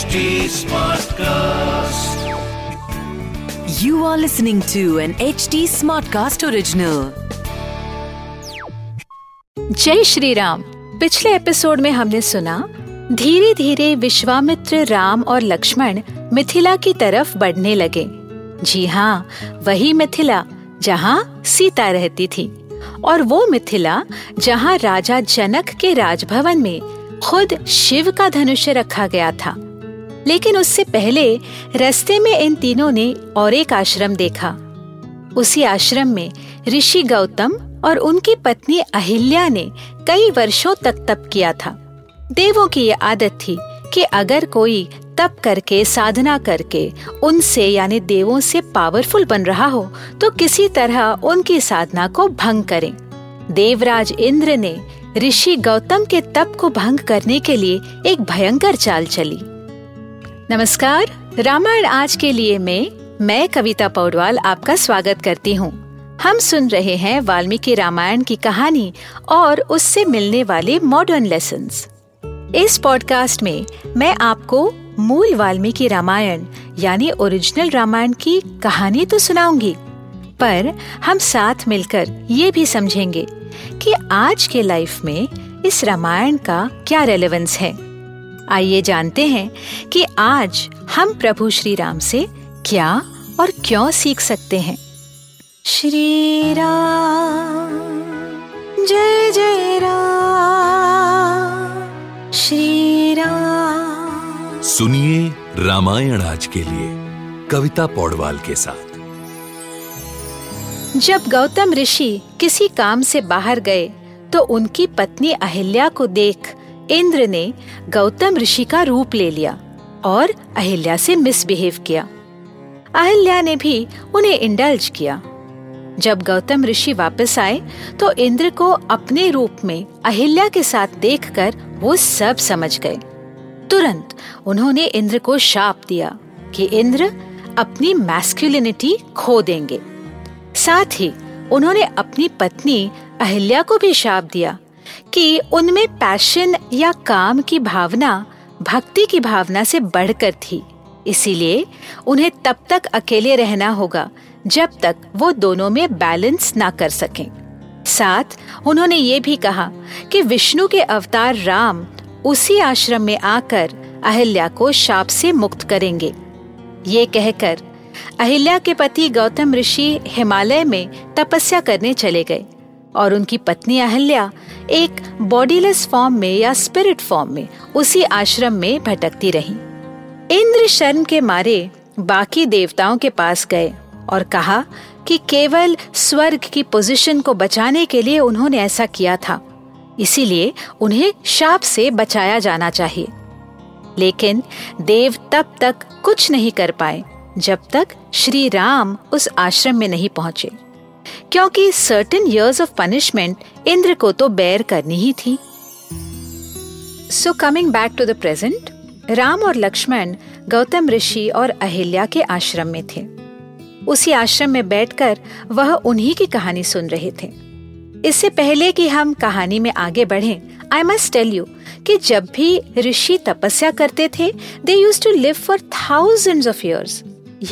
HD Smartcast. You are listening to an HD Smartcast original. जय श्री राम पिछले episode में हमने सुना धीरे धीरे विश्वामित्र राम और लक्ष्मण मिथिला की तरफ़ बढ़ने लगे जी हाँ वही मिथिला जहाँ सीता रहती थी और वो मिथिला जहाँ राजा जनक के राजभवन में खुद शिव का धनुष्य रखा गया था लेकिन उससे पहले रास्ते में इन तीनों ने और एक आश्रम देखा। उसी आश्रम में ऋषि गौतम और उनकी पत्नी अहिल्या ने कई वर्षों तक तप किया था। देवों की ये आदत थी कि अगर कोई तप करके, साधना करके उनसे यानी देवों से पावरफुल बन रहा हो तो किसी तरह उनकी साधना को भंग करें। देवराज इंद्र ने ऋषि गौतम के तप को भंग करने के लिए एक भयंकर चाल चली। नमस्कार, रामायण आज के लिए में मैं कविता पौडवाल आपका स्वागत करती हूँ। हम सुन रहे हैं वाल्मीकि रामायण की कहानी और उससे मिलने वाले मॉडर्न लेसन इस पॉडकास्ट में मैं आपको मूल वाल्मीकि रामायण, यानी ओरिजिनल रामायण की कहानी तो सुनाऊँगी, पर हम साथ मिलकर ये भी समझेंगे कि आज के लाइफ में इस रामायण का क्या रेलेवेंस है। आइए जानते हैं कि आज हम प्रभु श्री राम से क्या और क्यों सीख सकते हैं। श्री राम जय जय राम। श्री राम सुनिए रामायण आज के लिए कविता पौडवाल के साथ। जब गौतम ऋषि किसी काम से बाहर गए तो उनकी पत्नी अहिल्या को देख इंद्र ने गौतम ऋषि का रूप ले लिया और अहिल्या से मिसबिहेव किया। अहिल्या ने भी उन्हें इंडल्ज किया। जब गौतम ऋषि वापस आए तो इंद्र को अपने रूप में अहिल्या के साथ देखकर वो सब समझ गए। तुरंत उन्होंने इंद्र को शाप दिया कि इंद्र अपनी मैस्कुलिनिटी खो देंगे। साथ ही उन्होंने अपनी पत्नी अहिल्या को भी शाप दिया कि उनमें पैशन या काम की भावना, भक्ति की भावना से बढ़कर थी। इसीलिए उन्हें तब तक अकेले रहना होगा, जब तक वो दोनों में बैलेंस ना कर सकें। साथ, उन्होंने ये भी कहा कि विष्णु के अवतार राम उसी आश्रम में आकर अहिल्या को शाप से मुक्त करेंगे। ये कहकर अहिल्या के पति गौतम ऋषि हिमालय में तपस्या करने चले गए। और उनकी पत्नी अहल्या एक बॉडीलेस फॉर्म में या स्पिरिट फॉर्म में उसी आश्रम में भटकती रही। इंद्र शर्म के मारे बाकी देवताओं के पास गए और कहा कि केवल स्वर्ग की पोजीशन को बचाने के लिए उन्होंने ऐसा किया था, इसीलिए उन्हें शाप से बचाया जाना चाहिए। लेकिन देव तब तक कुछ नहीं कर पाए जब तक श्री राम उस आश्रम में नहीं पहुँचे। क्योंकि certain years of punishment Indra को तो बेर करनी ही थी। So coming back to the present Ram और लक्ष्मण गौतम ऋषि और अहिल्या के आश्रम में थे। उसी आश्रम में बैठकर वह उन्हीं की कहानी सुन रहे थे। इससे पहले कि हम कहानी में आगे बढ़ें, आई मस्ट टेल यू कि जब भी ऋषि तपस्या करते थे they used to live for thousand of years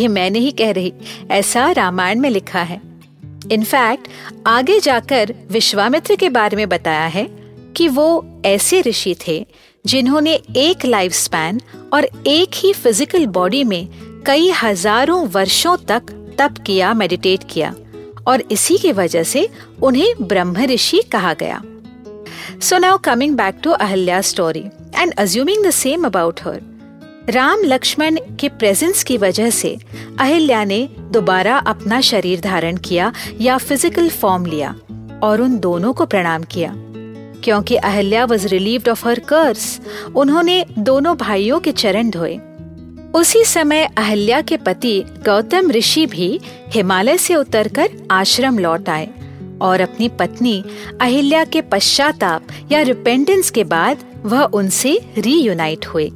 ये मैं नहीं कह रही ऐसा रामायण में लिखा है। इनफैक्ट आगे जाकर विश्वामित्र के बारे में बताया है कि वो ऐसे ऋषि थे जिन्होंने एक लाइफ स्पैन और एक ही फ़िज़िकल बॉडी में कई हज़ारों वर्षों तक तप किया मेडिटेट किया और इसी की वजह से उन्हें ब्रह्म ऋषि कहा गया। So now coming back to Ahalya story and assuming the same about her Ram Lakshman के प्रेजेंस की वजह से अहिल्या ने दोबारा अपना शरीर धारण किया या फ़िज़िकल फॉर्म लिया और उन दोनों को प्रणाम किया। क्योंकि Ahilya was relieved of her curse उन्होंने दोनों भाइयों के चरण धोए। उसी समय अहिल्या के पति गौतम ऋषि भी हिमालय से उतरकर आश्रम लौट आए और अपनी पत्नी अहिल्या के पश्चाताप या रिपेंडेंस के बाद वह उनसे रीयूनाइट हुए।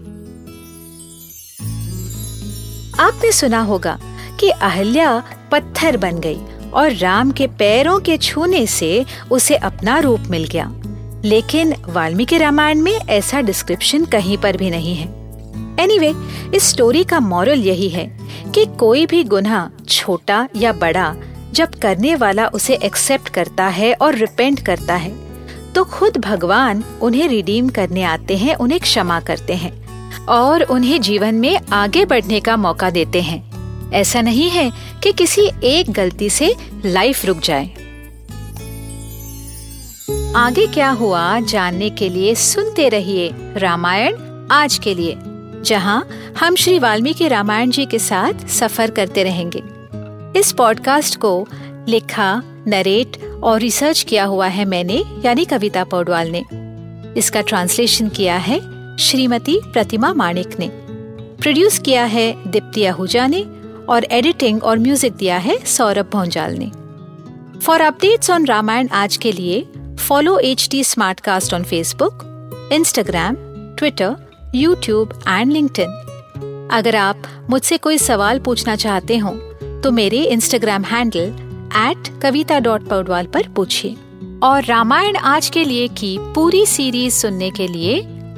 आपने सुना होगा कि अहल्या पत्थर बन गई और राम के पैरों के छूने से उसे अपना रूप मिल गया। लेकिन वाल्मीकि रामायण में ऐसा डिस्क्रिप्शन कहीं पर भी नहीं है। एनीवे anyway, इस स्टोरी का मॉरल यही है कि कोई भी गुनाह छोटा या बड़ा जब करने वाला उसे एक्सेप्ट करता है और रिपेंट करता है तो खुद भगवान उन्हें रिडीम करने आते हैं उन्हें क्षमा करते हैं। और उन्हें जीवन में आगे बढ़ने का मौका देते हैं। ऐसा नहीं है कि किसी एक गलती से लाइफ रुक जाए। आगे क्या हुआ जानने के लिए सुनते रहिए रामायण आज के लिए, जहाँ हम श्री वाल्मीकि रामायण जी के साथ सफ़र करते रहेंगे। इस पॉडकास्ट को लिखा, नरेट और रिसर्च किया हुआ है मैंने, यानी कविता पौडवाल ने। इसका ट्रांसलेशन किया है श्रीमती प्रतिमा माणिक ने। प्रोड्यूस किया है दीप्ति आहूजा ने और एडिटिंग और म्यूज़िक दिया है सौरभ भोंजाल ने। फॉर अपडेट्स ऑन रामायण आज के लिए follow H T Smartcast on Facebook Instagram Twitter YouTube and link अगर आप मुझसे कोई सवाल पूछना चाहते हो तो मेरे Instagram handle at Kavita dot Paudwal पर पूछिए। और रामायण आज के लिए की पूरी सीरीज़ सुनने के लिए